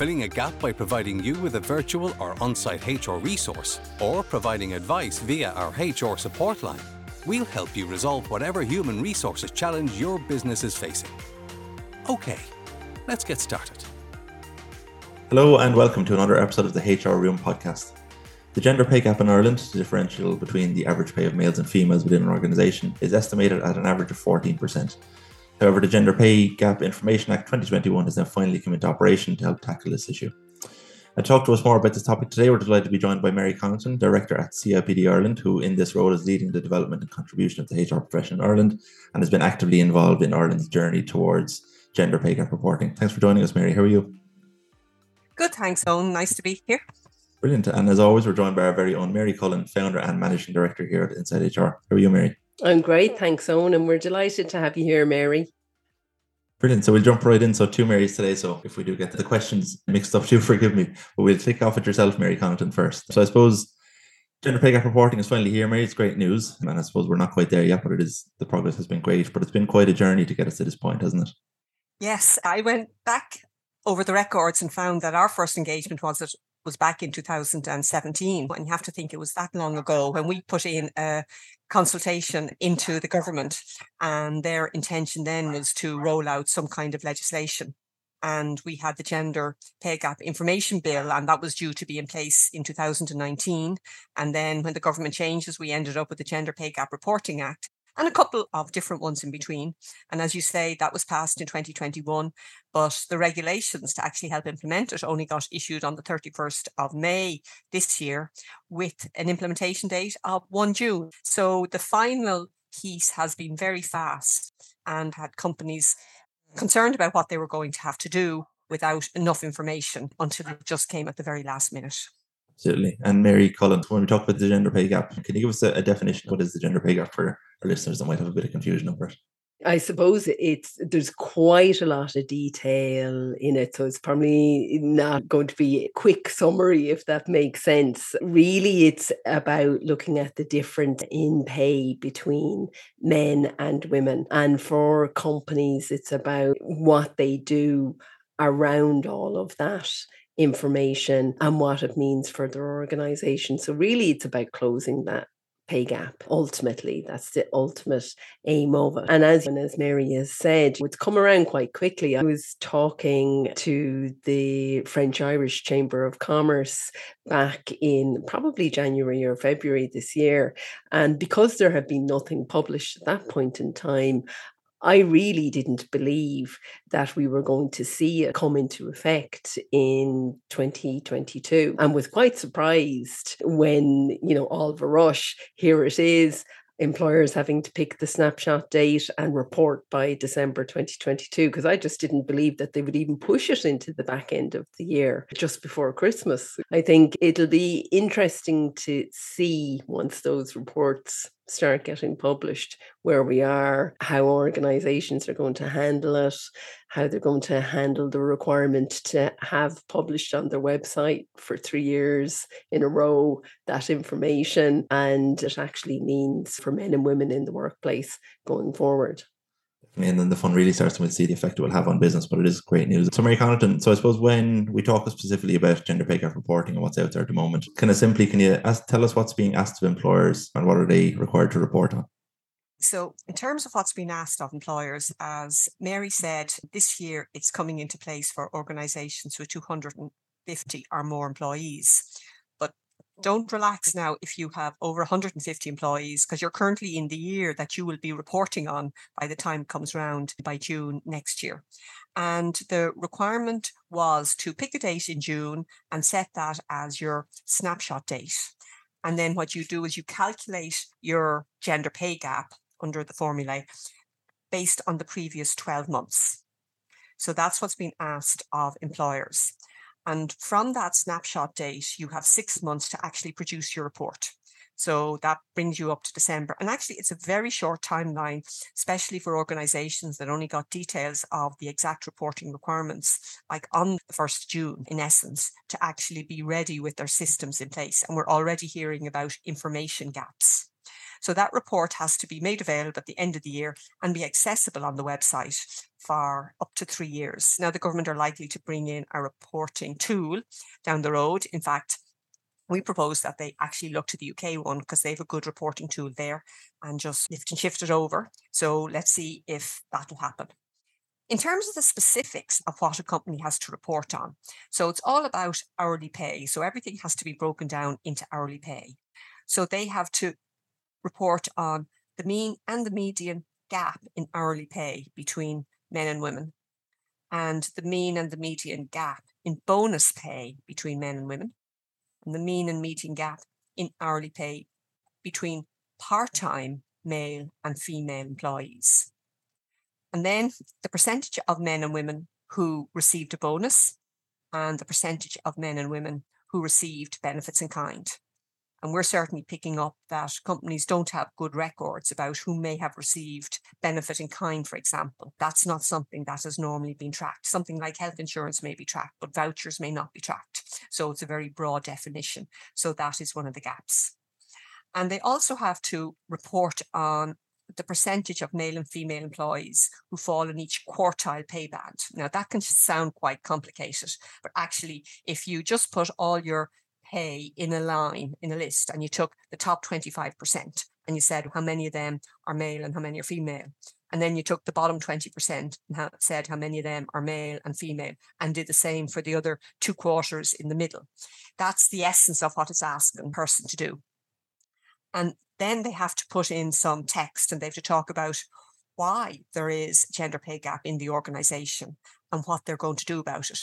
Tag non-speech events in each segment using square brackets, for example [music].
filling a gap by providing you with a virtual or on site HR resource, or providing advice via our HR support line, we'll help you resolve whatever human resources challenge your business is facing. Okay, let's get started. Hello, and welcome to another episode of the HR Room podcast. The gender pay gap in Ireland, the differential between the average pay of males and females within an organisation, is estimated at an average of 14%. However, the Gender Pay Gap Information Act 2021 has now finally come into operation to help tackle this issue. And talk to us more about this topic today, we're delighted to be joined by Mary Connaughton, Director at CIPD Ireland, who in this role is leading the development and contribution of the HR profession in Ireland and has been actively involved in Ireland's journey towards gender pay gap reporting. Thanks for joining us, Mary. How are you? Good, thanks, Owen. Nice to be here. Brilliant. And as always, we're joined by our very own Mary Cullen, founder and managing director here at Insight HR. How are you, Mary? I'm great, thanks, Owen, and we're delighted to have you here, Mary. Brilliant. So we'll jump right in. So two Marys today. So if we do get the questions mixed up, [laughs] do forgive me. But we'll kick off with yourself, Mary Connaughton, first. So I suppose gender pay gap reporting is finally here, Mary. It's great news. And I suppose we're not quite there yet, but it is the progress has been great. But it's been quite a journey to get us to this point, hasn't it? Yes. I went back over the records and found that our first engagement was at was back in 2017. And you have to think it was that long ago when we put in a consultation into the government. And their intention then was to roll out some kind of legislation. And we had the Gender Pay Gap Information Bill, and that was due to be in place in 2019. And then when the government changes, we ended up with the Gender Pay Gap Reporting Act and a couple of different ones in between. And as you say, that was passed in 2021, but the regulations to actually help implement it only got issued on the 31st of May this year with an implementation date of 1 June. So the final piece has been very fast and had companies concerned about what they were going to have to do without enough information until it just came at the very last minute. Certainly. And Mary Cullen, when we talk about the gender pay gap, can you give us a, a definition? What is the gender pay gap for our listeners that might have a bit of confusion over it? I suppose it's there's quite a lot of detail in it, so it's probably not going to be a quick summary if that makes sense. Really, it's about looking at the difference in pay between men and women, and for companies, it's about what they do around all of that information and what it means for their organization. So, really, it's about closing that pay gap. Ultimately, that's the ultimate aim of it. And as, and as Mary has said, it's come around quite quickly. I was talking to the French Irish Chamber of Commerce back in probably January or February this year. And because there had been nothing published at that point in time, I really didn't believe that we were going to see it come into effect in 2022 and was quite surprised when, you know, all of a rush, here it is, employers having to pick the snapshot date and report by December 2022 because I just didn't believe that they would even push it into the back end of the year just before Christmas. I think it'll be interesting to see once those reports start getting published where we are, how organizations are going to handle it, how they're going to handle the requirement to have published on their website for three years in a row that information and it actually means for men and women in the workplace going forward and then the fun really starts to see the effect it will have on business. But it is great news. So, Mary Connaughton, so I suppose when we talk specifically about gender pay gap reporting and what's out there at the moment, kind of simply, can you ask, tell us what's being asked of employers and what are they required to report on? So, in terms of what's been asked of employers, as Mary said, this year it's coming into place for organisations with 250 or more employees don't relax now if you have over 150 employees because you're currently in the year that you will be reporting on by the time it comes round by June next year. And the requirement was to pick a date in June and set that as your snapshot date. And then what you do is you calculate your gender pay gap under the formula based on the previous 12 months. So that's what's been asked of employers. And from that snapshot date, you have six months to actually produce your report. So that brings you up to December. And actually, it's a very short timeline, especially for organizations that only got details of the exact reporting requirements, like on the 1st June, in essence, to actually be ready with their systems in place. And we're already hearing about information gaps. So that report has to be made available at the end of the year and be accessible on the website for up to three years. Now, the government are likely to bring in a reporting tool down the road. In fact, we propose that they actually look to the UK one because they have a good reporting tool there and just lift and shift it over. So let's see if that will happen. In terms of the specifics of what a company has to report on, so it's all about hourly pay. So everything has to be broken down into hourly pay. So they have to report on the mean and the median gap in hourly pay between men and women, and the mean and the median gap in bonus pay between men and women, and the mean and median gap in hourly pay between part time male and female employees. And then the percentage of men and women who received a bonus and the percentage of men and women who received benefits in kind. And we're certainly picking up that companies don't have good records about who may have received benefit in kind, for example. That's not something that has normally been tracked. Something like health insurance may be tracked, but vouchers may not be tracked. So it's a very broad definition. So that is one of the gaps. And they also have to report on the percentage of male and female employees who fall in each quartile pay band. Now, that can sound quite complicated, but actually, if you just put all your pay in a line, in a list, and you took the top 25% and you said how many of them are male and how many are female. And then you took the bottom 20% and said how many of them are male and female, and did the same for the other two quarters in the middle. That's the essence of what it's asking a person to do. And then they have to put in some text and they have to talk about why there is gender pay gap in the organization and what they're going to do about it.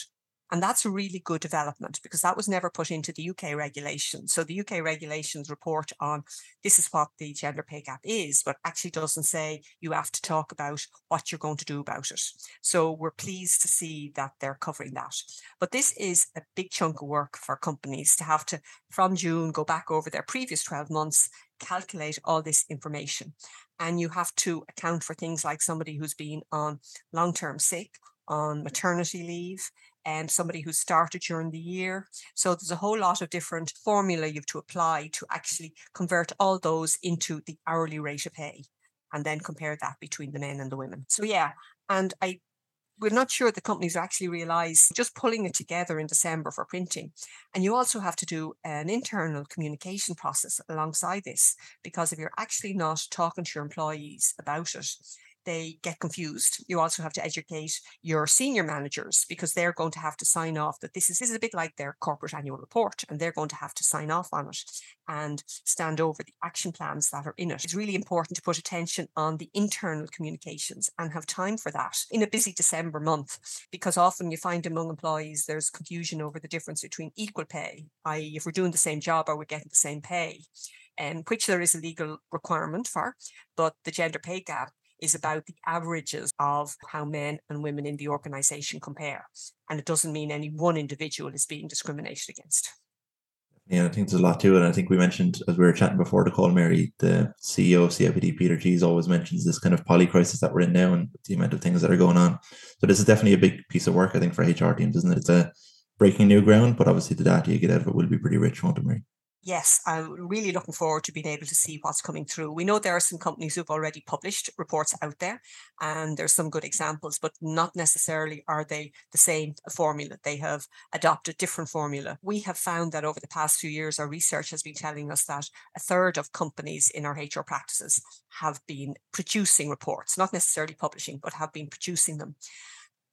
And that's a really good development because that was never put into the UK regulations. So the UK regulations report on this is what the gender pay gap is, but actually doesn't say you have to talk about what you're going to do about it. So we're pleased to see that they're covering that. But this is a big chunk of work for companies to have to, from June, go back over their previous 12 months, calculate all this information. And you have to account for things like somebody who's been on long term sick, on maternity leave, and somebody who started during the year. So there's a whole lot of different formula you have to apply to actually convert all those into the hourly rate of pay and then compare that between the men and the women. So yeah, and I we're not sure the companies actually realize just pulling it together in December for printing. And you also have to do an internal communication process alongside this, because if you're actually not talking to your employees about it, they get confused. You also have to educate your senior managers because they're going to have to sign off that this is, this is a bit like their corporate annual report and they're going to have to sign off on it and stand over the action plans that are in it. It's really important to put attention on the internal communications and have time for that in a busy December month because often you find among employees there's confusion over the difference between equal pay, i.e., if we're doing the same job, are we getting the same pay? And which there is a legal requirement for, but the gender pay gap is about the averages of how men and women in the organization compare. And it doesn't mean any one individual is being discriminated against. Yeah, I think there's a lot to it. And I think we mentioned as we were chatting before the call, Mary, the CEO of CIPD, Peter Cheese, always mentions this kind of poly crisis that we're in now and the amount of things that are going on. So this is definitely a big piece of work, I think, for HR teams, isn't it? It's a breaking new ground, but obviously the data you get out of it will be pretty rich, won't it, Mary? Yes, I'm really looking forward to being able to see what's coming through. We know there are some companies who've already published reports out there, and there's some good examples, but not necessarily are they the same formula. They have adopted different formula. We have found that over the past few years, our research has been telling us that a third of companies in our HR practices have been producing reports, not necessarily publishing, but have been producing them.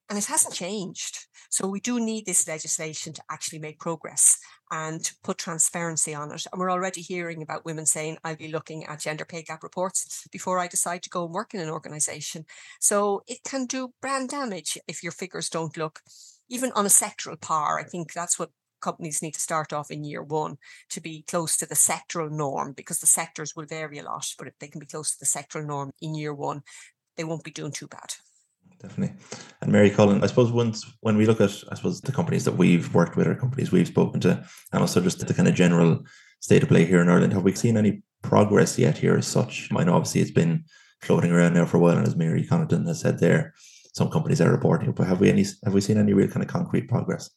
And it hasn't changed. So we do need this legislation to actually make progress and to put transparency on it. And we're already hearing about women saying, I'll be looking at gender pay gap reports before I decide to go and work in an organization. So it can do brand damage if your figures don't look even on a sectoral par. I think that's what companies need to start off in year one to be close to the sectoral norm because the sectors will vary a lot. But if they can be close to the sectoral norm in year one, they won't be doing too bad definitely. And Mary Cullen, I suppose once when we look at, I suppose the companies that we've worked with or companies we've spoken to, and also just the kind of general state of play here in Ireland, have we seen any progress yet here as such? I know obviously it's been floating around now for a while, and as Mary Connaughton has said there, some companies are reporting, but have we any have we seen any real kind of concrete progress?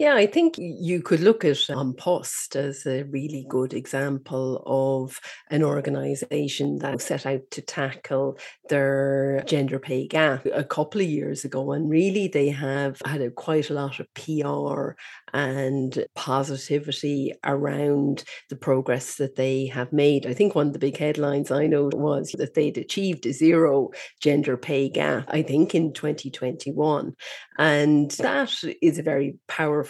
Yeah, I think you could look at An Post as a really good example of an organisation that set out to tackle their gender pay gap a couple of years ago. And really, they have had a, quite a lot of PR and positivity around the progress that they have made. I think one of the big headlines I know was that they'd achieved a zero gender pay gap, I think in 2021. And that is a very powerful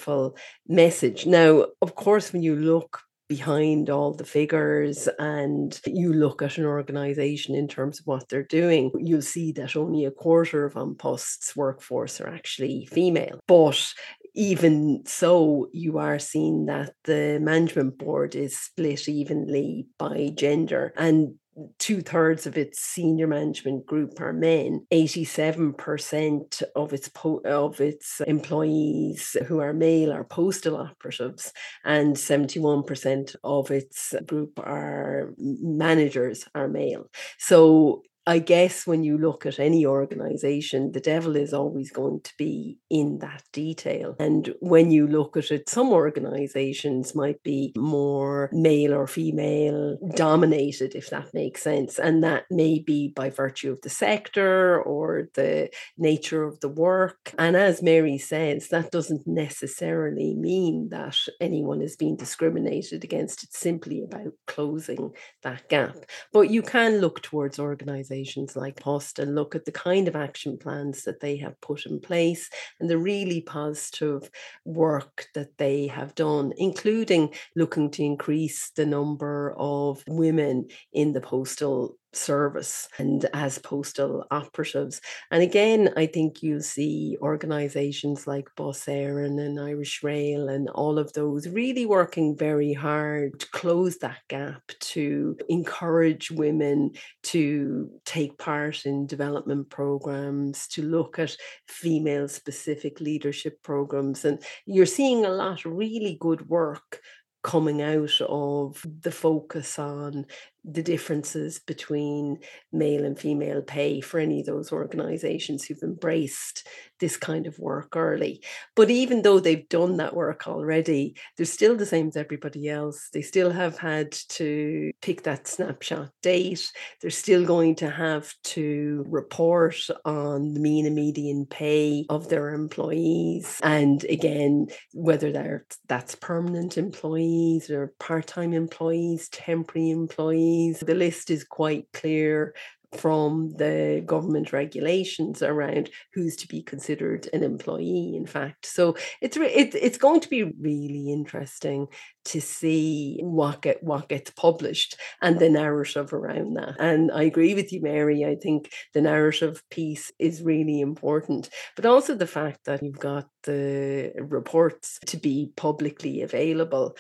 message. Now, of course, when you look behind all the figures and you look at an organization in terms of what they're doing, you'll see that only a quarter of An Post's workforce are actually female. But even so, you are seeing that the management board is split evenly by gender. And two thirds of its senior management group are men. 87% of its po- of its employees who are male are postal operatives, and 71% of its group are managers are male. So I guess when you look at any organization, the devil is always going to be in that detail. And when you look at it, some organizations might be more male or female dominated, if that makes sense. And that may be by virtue of the sector or the nature of the work. And as Mary says, that doesn't necessarily mean that anyone is being discriminated against. It's simply about closing that gap. But you can look towards organizations organisations like Post and look at the kind of action plans that they have put in place and the really positive work that they have done, including looking to increase the number of women in the postal service and as postal operatives. And again, I think you'll see organisations like Bus Éireann and Irish Rail and all of those really working very hard to close that gap, to encourage women to take part in development programs, to look at female specific leadership programs. And you're seeing a lot of really good work coming out of the focus on the differences between male and female pay for any of those organizations who've embraced this kind of work early. But even though they've done that work already, they're still the same as everybody else. They still have had to pick that snapshot date. They're still going to have to report on the mean and median pay of their employees. And again, whether they're that's permanent employees or part-time employees, temporary employees the list is quite clear from the government regulations around who's to be considered an employee in fact. So it's it, it's going to be really interesting to see what get what gets published and the narrative around that. And i agree with you mary i think the narrative piece is really important but also the fact that you've got the reports to be publicly available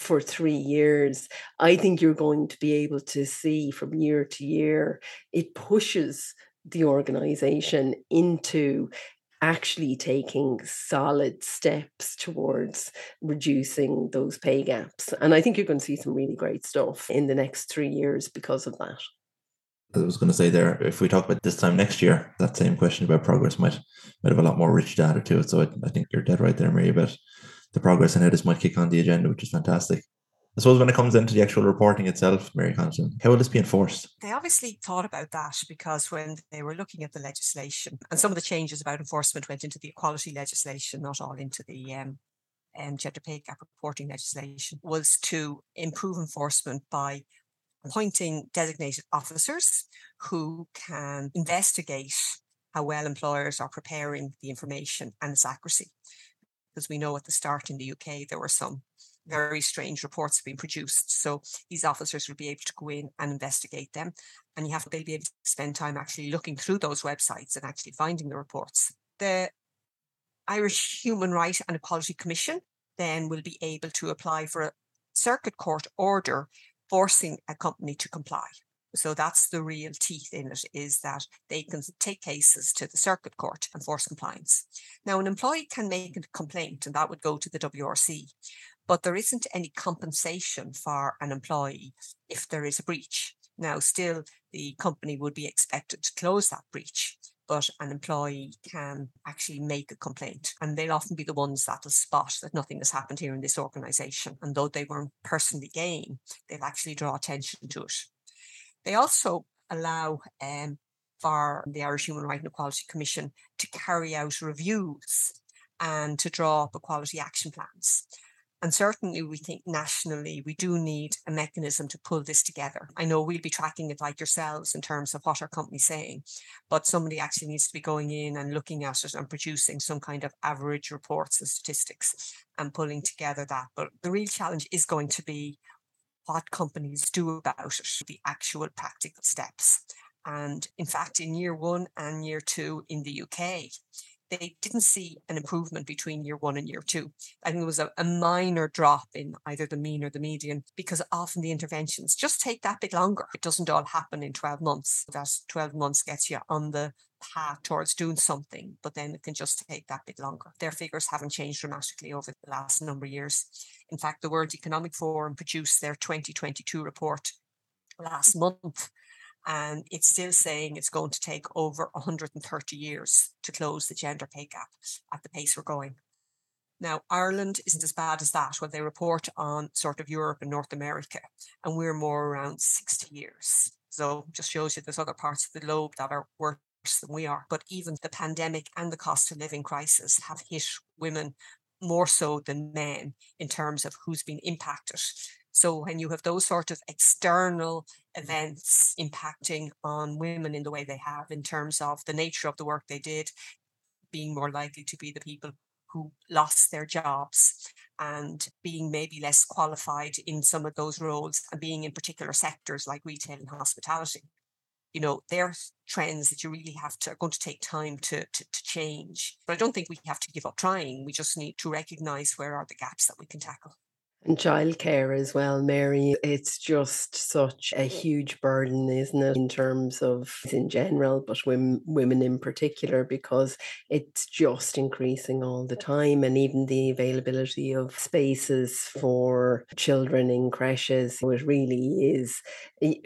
for three years, I think you're going to be able to see from year to year, it pushes the organization into actually taking solid steps towards reducing those pay gaps. And I think you're going to see some really great stuff in the next three years because of that. I was going to say there, if we talk about this time next year, that same question about progress might might have a lot more rich data to it. So I, I think you're dead right there, Mary, about the progress and how this might kick on the agenda, which is fantastic. I suppose when it comes into the actual reporting itself, Mary Connaughton, how will this be enforced? They obviously thought about that because when they were looking at the legislation and some of the changes about enforcement went into the equality legislation, not all into the um, um, gender pay gap reporting legislation, was to improve enforcement by appointing designated officers who can investigate how well employers are preparing the information and its accuracy because we know at the start in the UK there were some very strange reports being produced. So these officers will be able to go in and investigate them. And you have to be able to spend time actually looking through those websites and actually finding the reports. The Irish Human Rights and Equality Commission then will be able to apply for a circuit court order forcing a company to comply. So that's the real teeth in it is that they can take cases to the circuit court and force compliance. Now, an employee can make a complaint and that would go to the WRC, but there isn't any compensation for an employee if there is a breach. Now, still, the company would be expected to close that breach, but an employee can actually make a complaint. And they'll often be the ones that'll spot that nothing has happened here in this organisation. And though they weren't personally gain, they'll actually draw attention to it. They also allow um, for the Irish Human Rights and Equality Commission to carry out reviews and to draw up equality action plans. And certainly, we think nationally, we do need a mechanism to pull this together. I know we'll be tracking it like yourselves in terms of what our company's saying, but somebody actually needs to be going in and looking at it and producing some kind of average reports and statistics and pulling together that. But the real challenge is going to be what companies do about it, the actual practical steps. And in fact, in year one and year two in the UK, they didn't see an improvement between year one and year two. I think it was a, a, minor drop in either the mean or the median because often the interventions just take that bit longer. It doesn't all happen in 12 months. That 12 months gets you on the path towards doing something, but then it can just take that bit longer. Their figures haven't changed dramatically over the last number of years. In fact, the World Economic Forum produced their 2022 report last month and it's still saying it's going to take over 130 years to close the gender pay gap at the pace we're going. Now, Ireland isn't as bad as that when they report on sort of Europe and North America, and we're more around 60 years. So just shows you there's other parts of the globe that are worse than we are. But even the pandemic and the cost of living crisis have hit women more so than men in terms of who's been impacted. So when you have those sort of external events impacting on women in the way they have, in terms of the nature of the work they did, being more likely to be the people who lost their jobs and being maybe less qualified in some of those roles and being in particular sectors like retail and hospitality. You know, they're trends that you really have to are going to take time to, to, to change. But I don't think we have to give up trying. We just need to recognize where are the gaps that we can tackle. And childcare as well, Mary. It's just such a huge burden, isn't it, in terms of in general, but women, women in particular, because it's just increasing all the time. And even the availability of spaces for children in creches, it really is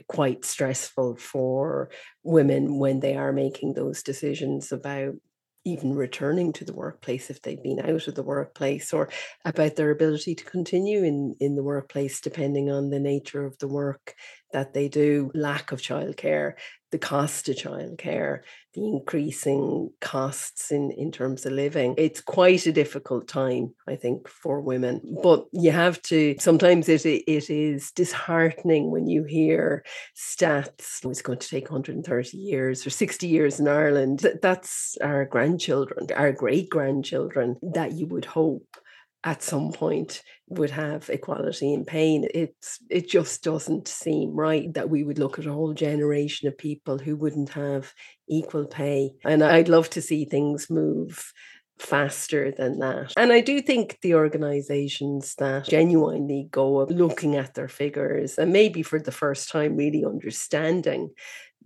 quite stressful for women when they are making those decisions about even returning to the workplace if they've been out of the workplace or about their ability to continue in, in the workplace depending on the nature of the work that they do, lack of childcare, the cost of childcare, the increasing costs in, in terms of living. It's quite a difficult time, I think, for women. But you have to, sometimes it, it is disheartening when you hear stats, oh, it's going to take 130 years or 60 years in Ireland. That's our grandchildren, our great grandchildren that you would hope at some point would have equality in pain. It's it just doesn't seem right that we would look at a whole generation of people who wouldn't have equal pay. And I'd love to see things move faster than that. And I do think the organizations that genuinely go looking at their figures and maybe for the first time really understanding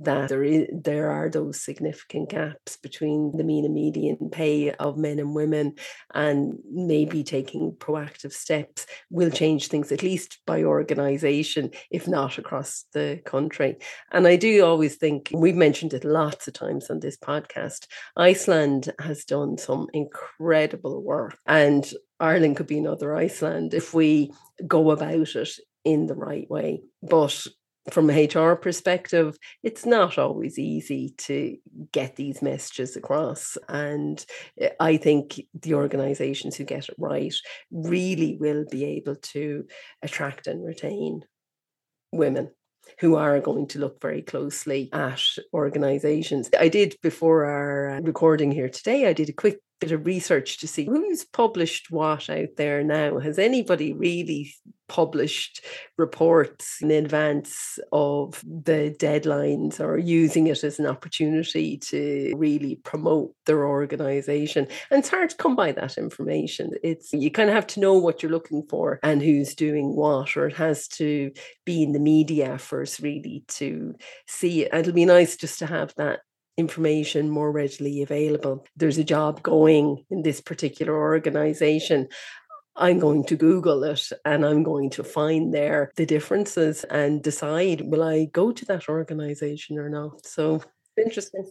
that there is there are those significant gaps between the mean and median pay of men and women and maybe taking proactive steps will change things at least by organization if not across the country and i do always think we've mentioned it lots of times on this podcast iceland has done some incredible work and Ireland could be another Iceland if we go about it in the right way. But from a HR perspective, it's not always easy to get these messages across. And eh, I think the organizations who get it right really will be able to attract and retain women who are going to look very closely at organizations. I did before our uh, recording here today, I did a quick bit of research to see who's published what out there now. Has anybody really published reports in advance of the deadlines or using it as an opportunity to really promote their organization. And it's hard to come by that information. It's you kind of have to know what you're looking for and who's doing what, or it has to be in the media us really to see it. It'll be nice just to have that information more readily available. There's a job going in this particular organization. I'm going to Google it and I'm going to find there the differences and decide will I go to that organization or not. So interesting.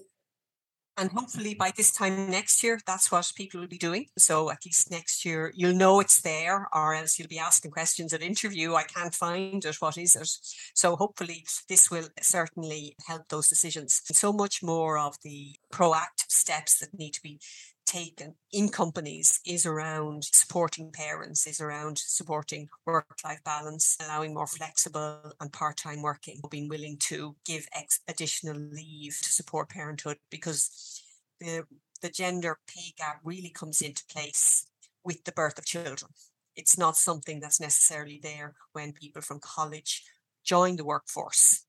And hopefully by this time next year, that's what people will be doing. So at least next year, you'll know it's there, or else you'll be asking questions at interview. I can't find it. What is it? So hopefully this will certainly help those decisions. So much more of the proactive steps that need to be taken in companies is around supporting parents, is around supporting work life balance, allowing more flexible and part time working, being willing to give ex- additional leave to support parenthood because the, the gender pay gap really comes into place with the birth of children. It's not something that's necessarily there when people from college join the workforce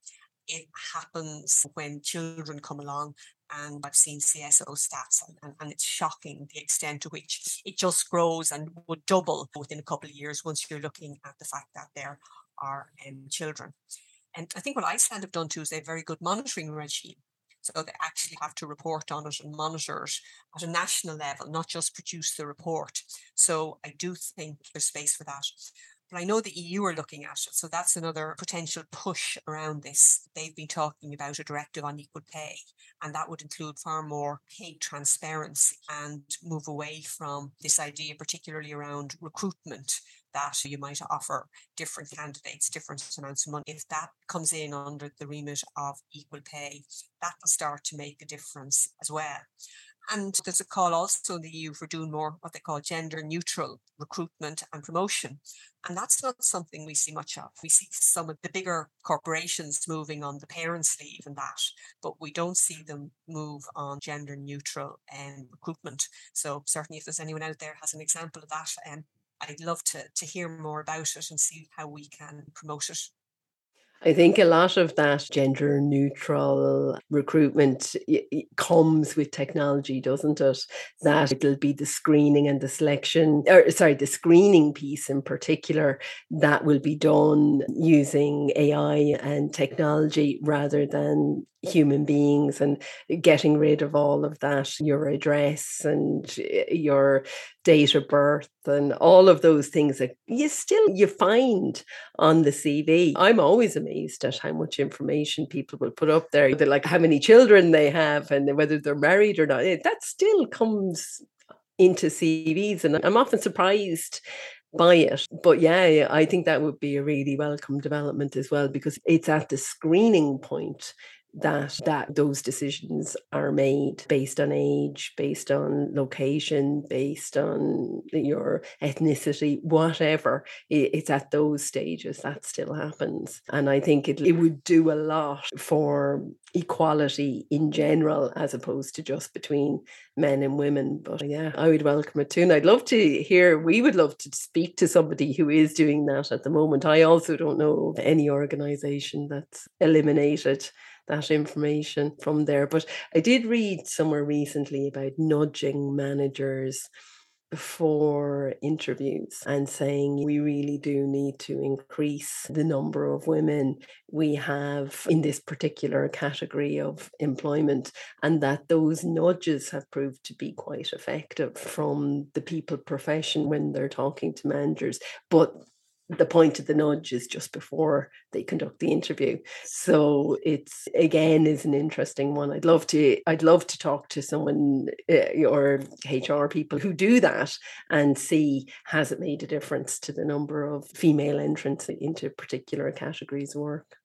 it happens when children come along and I've seen CSO stats, and, and, it's shocking the extent to which it just grows and would double within a couple of years once you're looking at the fact that there are um, children. And I think what Iceland have done too is they have a very good monitoring regime. So they actually have to report on it and monitor it at a national level, not just produce the report. So I do think there's space for that. But I know the EU are looking at it. So that's another potential push around this. They've been talking about a directive on equal pay, and that would include far more pay transparency and move away from this idea, particularly around recruitment, that you might offer different candidates different amounts of money. If that comes in under the remit of equal pay, that will start to make a difference as well. And there's a call also in the EU for doing more what they call gender neutral recruitment and promotion. And that's not something we see much of. We see some of the bigger corporations moving on the parents' leave and that, but we don't see them move on gender neutral um, recruitment. So certainly if there's anyone out there has an example of that, um, I'd love to, to hear more about it and see how we can promote it. I think a lot of that gender neutral recruitment comes with technology, doesn't it? That it'll be the screening and the selection, or sorry, the screening piece in particular, that will be done using AI and technology rather than human beings and getting rid of all of that your address and eh, your date of birth and all of those things that you still you find on the cv i'm always amazed at how much information people will put up there they're like how many children they have and whether they're married or not eh, that still comes into cvs and i'm often surprised by it. But yeah, I think that would be a really welcome development as well because it's at the screening point that that those decisions are made based on age based on location based on your ethnicity whatever it's at those stages that still happens. And i think it, it would do a lot for equality in general as opposed to just between men and women. But yeah i would welcome it too. And i'd love to hear we would love to speak to somebody who is doing that at the moment. I also don't know any organization that's eliminated that information from there. But I did read somewhere recently about nudging managers before interviews and saying we really do need to increase the number of women we have in this particular category of employment and that those nudges have proved to be quite effective from the people profession when they're talking to managers but the point of the nudge is just before they conduct the interview. So it's again is an interesting one. I'd love to i'd love to talk to someone uh, or hr people who do that and see has it made a difference to the number of female entrants into particular categories of work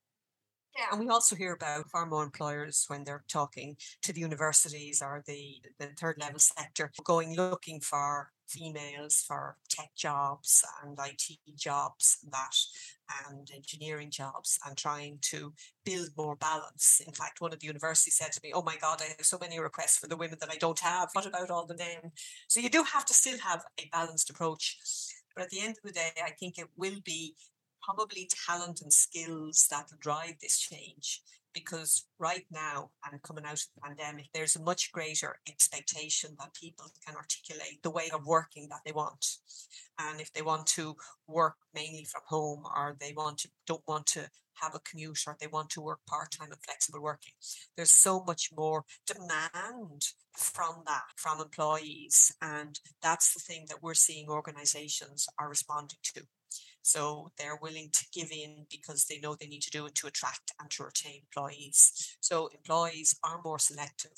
yeah, and we also hear about far more employers when they're talking to the universities or the, the third level sector going looking for females for tech jobs and IT jobs and that and engineering jobs and trying to build more balance. In fact, one of the universities said to me, Oh my God, I have so many requests for the women that I don't have. What about all the men? So you do have to still have a balanced approach. But at the end of the day, I think it will be probably talent and skills that drive this change because right now and coming out of the pandemic there's a much greater expectation that people can articulate the way of working that they want. And if they want to work mainly from home or they want to don't want to have a commute or they want to work part-time and flexible working there's so much more demand from that from employees. And that's the thing that we're seeing organizations are responding to so they're willing to give in because they know they need to do it to attract and to retain employees. So employees are more selective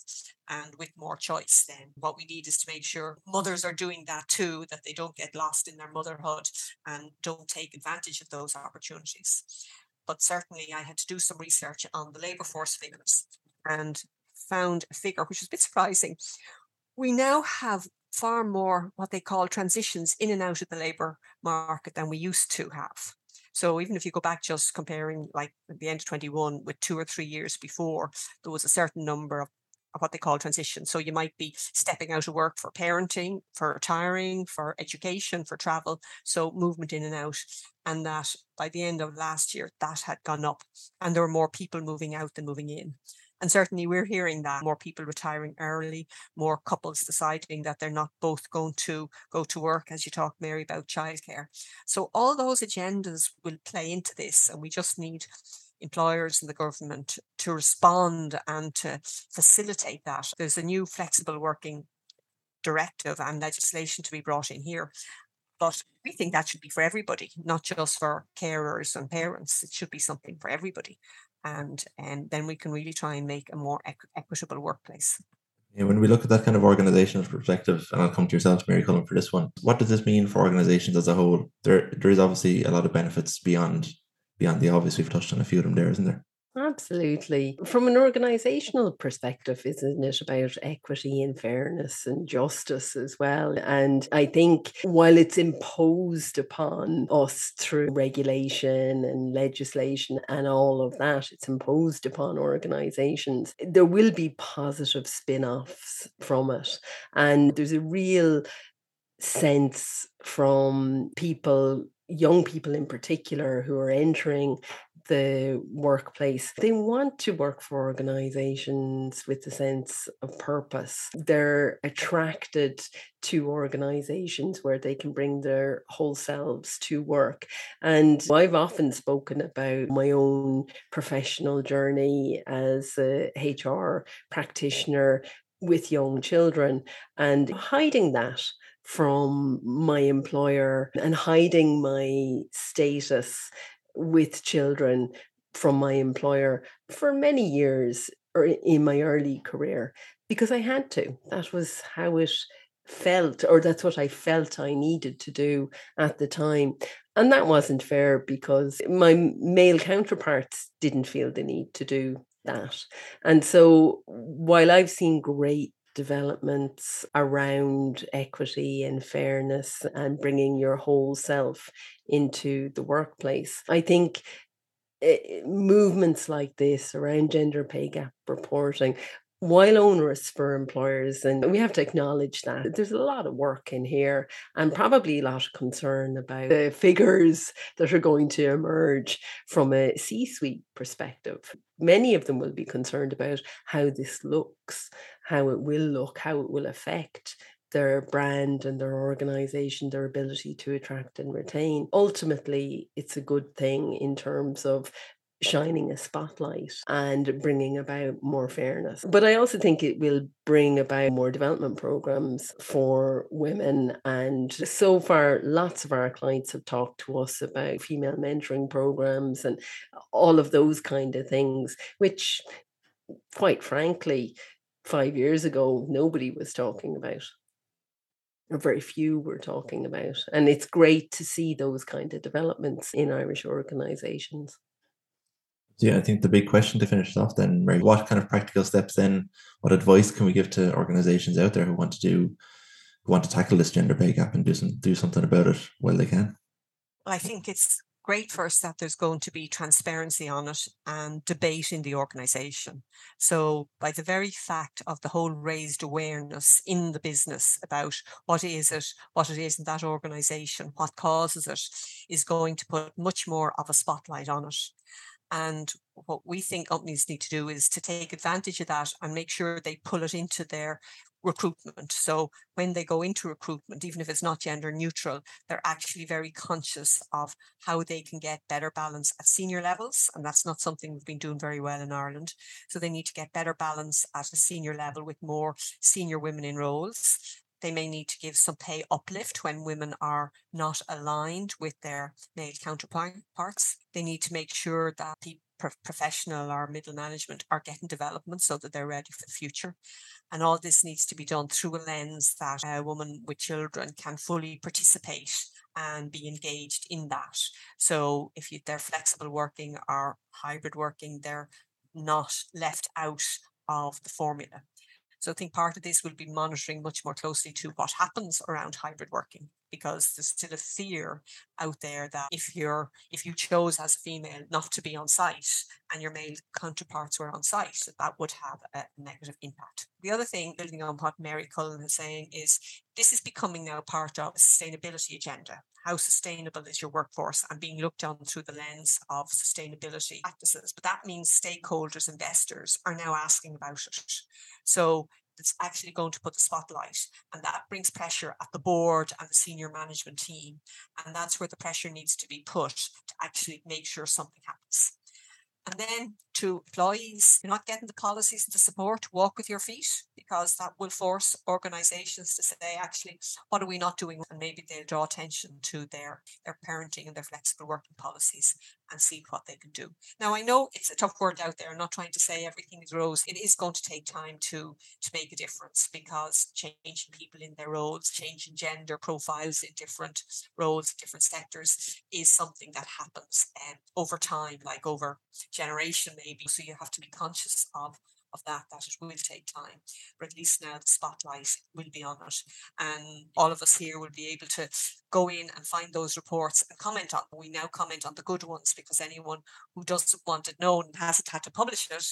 and with more choice then. What we need is to make sure mothers are doing that too, that they don't get lost in their motherhood and don't take advantage of those opportunities. But certainly I had to do some research on the labour force figures and found a figure which was a bit surprising. We now have far more what they call transitions in and out of the labour market than we used to have. So even if you go back just comparing like the end of 21 with two or three years before, there was a certain number of, of what they call transitions. So you might be stepping out of work for parenting, for retiring, for education, for travel. So movement in and out. And that by the end of last year, that had gone up. And there were more people moving out than moving in. And certainly we're hearing that more people retiring early, more couples deciding that they're not both going to go to work, as you talked, Mary, about childcare. So all those agendas will play into this, and we just need employers and the government to respond and to facilitate that. There's a new flexible working directive and legislation to be brought in here. But we think that should be for everybody, not just for carers and parents. It should be something for everybody and and then we can really try and make a more equ- equitable workplace. Yeah, when we look at that kind of organizational perspective, and I'll come to yourself, Mary Cullen, for this one. What does this mean for organizations as a whole? There, there is obviously a lot of benefits beyond beyond the obvious. We've touched on a few of them there, isn't there? Absolutely. From an organizational perspective, isn't it about equity and fairness and justice as well? And I think while it's imposed upon us through regulation and legislation and all of that, it's imposed upon organizations, there will be positive spin offs from it. And there's a real sense from people young people in particular who are entering the workplace. They want to work for organizations with a sense of purpose. They're attracted to organizations where they can bring their whole selves to work. And I've often spoken about my own professional journey as a HR practitioner with young children and hiding that from my employer and hiding my status with children from my employer for many years er, or in my early career because I had to. That was how it felt, or that's what I felt I needed to do at the time. And that wasn't fair because my male counterparts didn't feel the need to do that. And so while I've seen great developments around equity and fairness and bringing your whole self into the workplace. I think eh, movements like this around gender pay gap reporting while onerous for employers, and we have to acknowledge that there's a lot of work in here and probably a lot of concern about the figures that are going to emerge from a C suite perspective. Many of them will be concerned about how this looks, how it will look, how it will affect their brand and their organization, their ability to attract and retain. Ultimately, it's a good thing in terms of shining a spotlight and bringing about more fairness. But I also think it will bring about more development programs for women. And so far, lots of our clients have talked to us about female mentoring programs and all of those kind of things, which, quite frankly, five years ago, nobody was talking about or very few were talking about. And it's great to see those kind of developments in Irish organizations. Yeah, I think the big question to finish off then, Mary, what kind of practical steps then, what advice can we give to organizations out there who want to do, who want to tackle this gender pay gap and do some do something about it while they can? I think it's great first that there's going to be transparency on it and debate in the organisation. So, by the very fact of the whole raised awareness in the business about what is it, what it is in that organisation, what causes it, is going to put much more of a spotlight on it. And what we think companies need to do is to take advantage of that and make sure they pull it into their recruitment. So when they go into recruitment, even if it's not gender neutral, they're actually very conscious of how they can get better balance at senior levels. And that's not something we've been doing very well in Ireland. So they need to get better balance at a senior level with more senior women in roles. They may need to give some pay uplift when women are not aligned with their male counterparts. They need to make sure that the professional or middle management are getting development so that they're ready for the future. And all this needs to be done through a lens that a woman with children can fully participate and be engaged in that. So if you, they're flexible working or hybrid working, they're not left out of the formula. So I think part of this will be monitoring much more closely to what happens around hybrid working because there's still a fear out there that if you're if you chose as a female not to be on site and your male counterparts were on site, that, that would have a negative impact. The other thing, building on what Mary Cullen is saying, is this is becoming now part of a sustainability agenda. How sustainable is your workforce and being looked on through the lens of sustainability practices? But that means stakeholders, investors are now asking about it. So that's actually going to put the spotlight. And that brings pressure at the board and the senior management team. And that's where the pressure needs to be put to actually make sure something happens. And then to employees, you're not getting the policies and the support, walk with your feet, because that will force organizations to say, actually, what are we not doing? And maybe they'll draw attention to their, their parenting and their flexible working policies and see what they can do. Now, I know it's a tough word out there. I'm not trying to say everything is rose. It is going to take time to, to make a difference because changing people in their roles, changing gender profiles in different roles, different sectors is something that happens um, over time, like over generation So you have to be conscious of of that, that it will take time. But at least now the spotlight will be on it. And all of us here will be able to go in and find those reports and comment on. We now comment on the good ones because anyone who doesn't want it known and hasn't had to publish it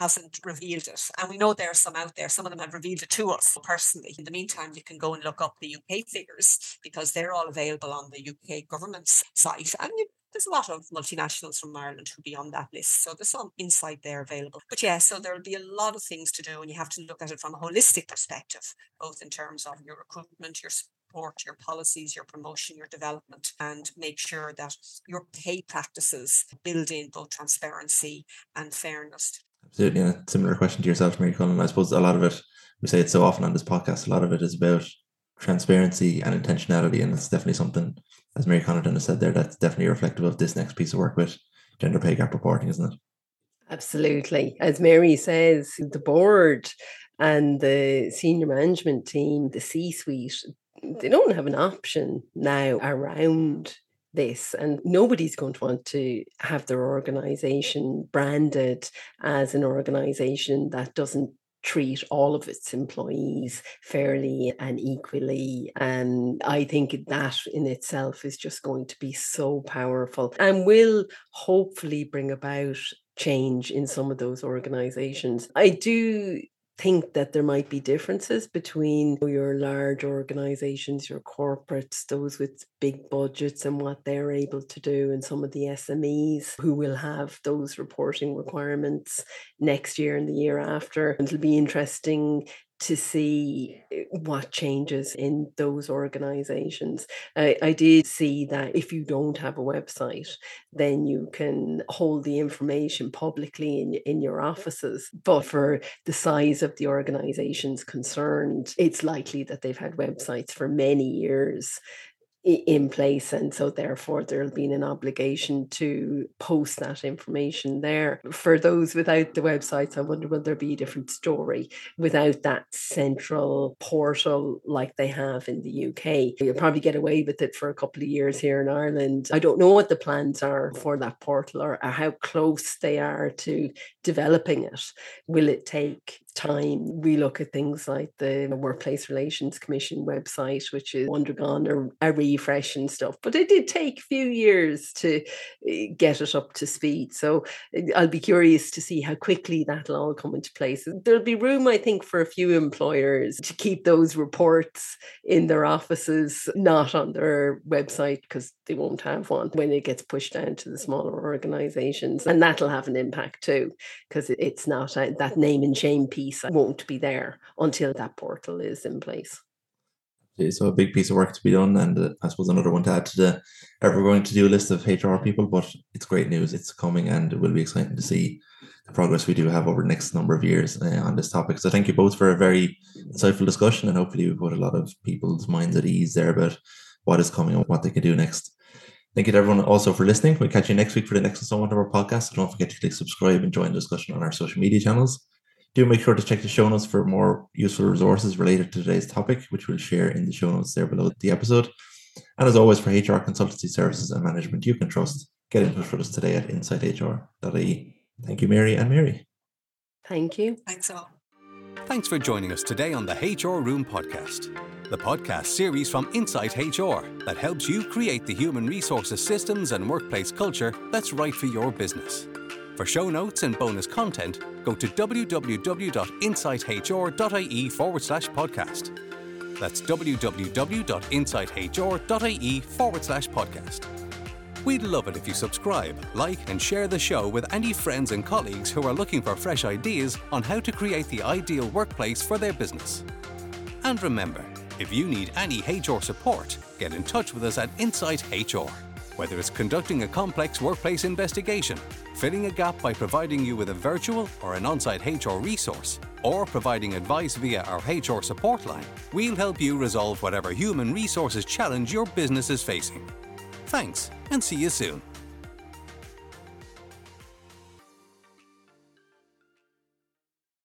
hasn't revealed it. And we know there are some out there. Some of them have revealed it to us personally. In the meantime, you can go and look up the UK figures because they're all available on the UK government's site. And you there's a lot of multinationals from Ireland who'll be on that list. So there's some insight there available. But yeah, so there'll be a lot of things to do, and you have to look at it from a holistic perspective, both in terms of your recruitment, your support, your policies, your promotion, your development, and make sure that your pay practices build in both transparency and fairness. Absolutely. And a similar question to yourself, Mary Cullen. I suppose a lot of it, we say it so often on this podcast, a lot of it is about transparency and intentionality. And it's definitely something as Mary Connaughton has said there, that's definitely reflective of this next piece of work with gender pay gap reporting, isn't it? Absolutely. As Mary says, the board and the senior management team, the C suite, they don't have an option now around this and nobody's going to want to have their organization branded as an organization that doesn't treat all of its employees fairly and equally. And I think that in itself is just going to be so powerful and will hopefully bring about change in some of those organizations. I do think that there might be differences between your large organizations, your corporates, those with big budgets and what they're able to do, and some of the SMEs who will have those reporting requirements next year and the year after. It'll be interesting to see eh, what changes in those organizations. I, I, did see that if you don't have a website, then you can hold the information publicly in, in your offices. But for the size of the organizations concerned, it's likely that they've had websites for many years in place and so therefore there'll be an obligation to post that information there. For those without the websites i wonder will there be a different story without that central portal like they have in the uk you'll probably get away with it for a couple of years here in ireland. I don't know what the plans are for that portal or, or how close they are to developing it. Will it take time. We look at things like the Workplace Relations Commission website, which has undergone a, a refresh and stuff. But it did take a few years to eh, get it up to speed. So eh, I'll be curious to see how quickly that'll all come into place. There'll be room, I think, for a few employers to keep those reports in their offices, not on their website, because they won't have one when it gets pushed down to the smaller organizations. And that'll have an impact too, because it's not a, that name and shame piece won't be there until that portal is in place. So a big piece of work to be done, and uh, I suppose another one to add to the ever going to do list of HR people. But it's great news; it's coming, and it will be exciting to see the progress we do have over the next number of years uh, on this topic. So thank you both for a very insightful discussion, and hopefully we put a lot of people's minds at ease there about what is coming and what they can do next. Thank you to everyone also for listening. We'll catch you next week for the next installment of our podcast. Don't forget to click subscribe and join the discussion on our social media channels. Do make sure to check the show notes for more useful resources related to today's topic, which we'll share in the show notes there below the episode. And as always, for HR consultancy services and management you can trust, get in touch with us today at insighthr.ie. Thank you, Mary and Mary. Thank you. Thanks all. Thanks for joining us today on the HR Room podcast, the podcast series from Insight HR that helps you create the human resources systems and workplace culture that's right for your business. For show notes and bonus content, go to www.insighthr.ie forward slash podcast. That's www.insighthr.ie forward slash podcast. We'd love it if you subscribe, like, and share the show with any friends and colleagues who are looking for fresh ideas on how to create the ideal workplace for their business. And remember, if you need any HR support, get in touch with us at Insight HR. Whether it's conducting a complex workplace investigation, filling a gap by providing you with a virtual or an on site HR resource, or providing advice via our HR support line, we'll help you resolve whatever human resources challenge your business is facing. Thanks, and see you soon.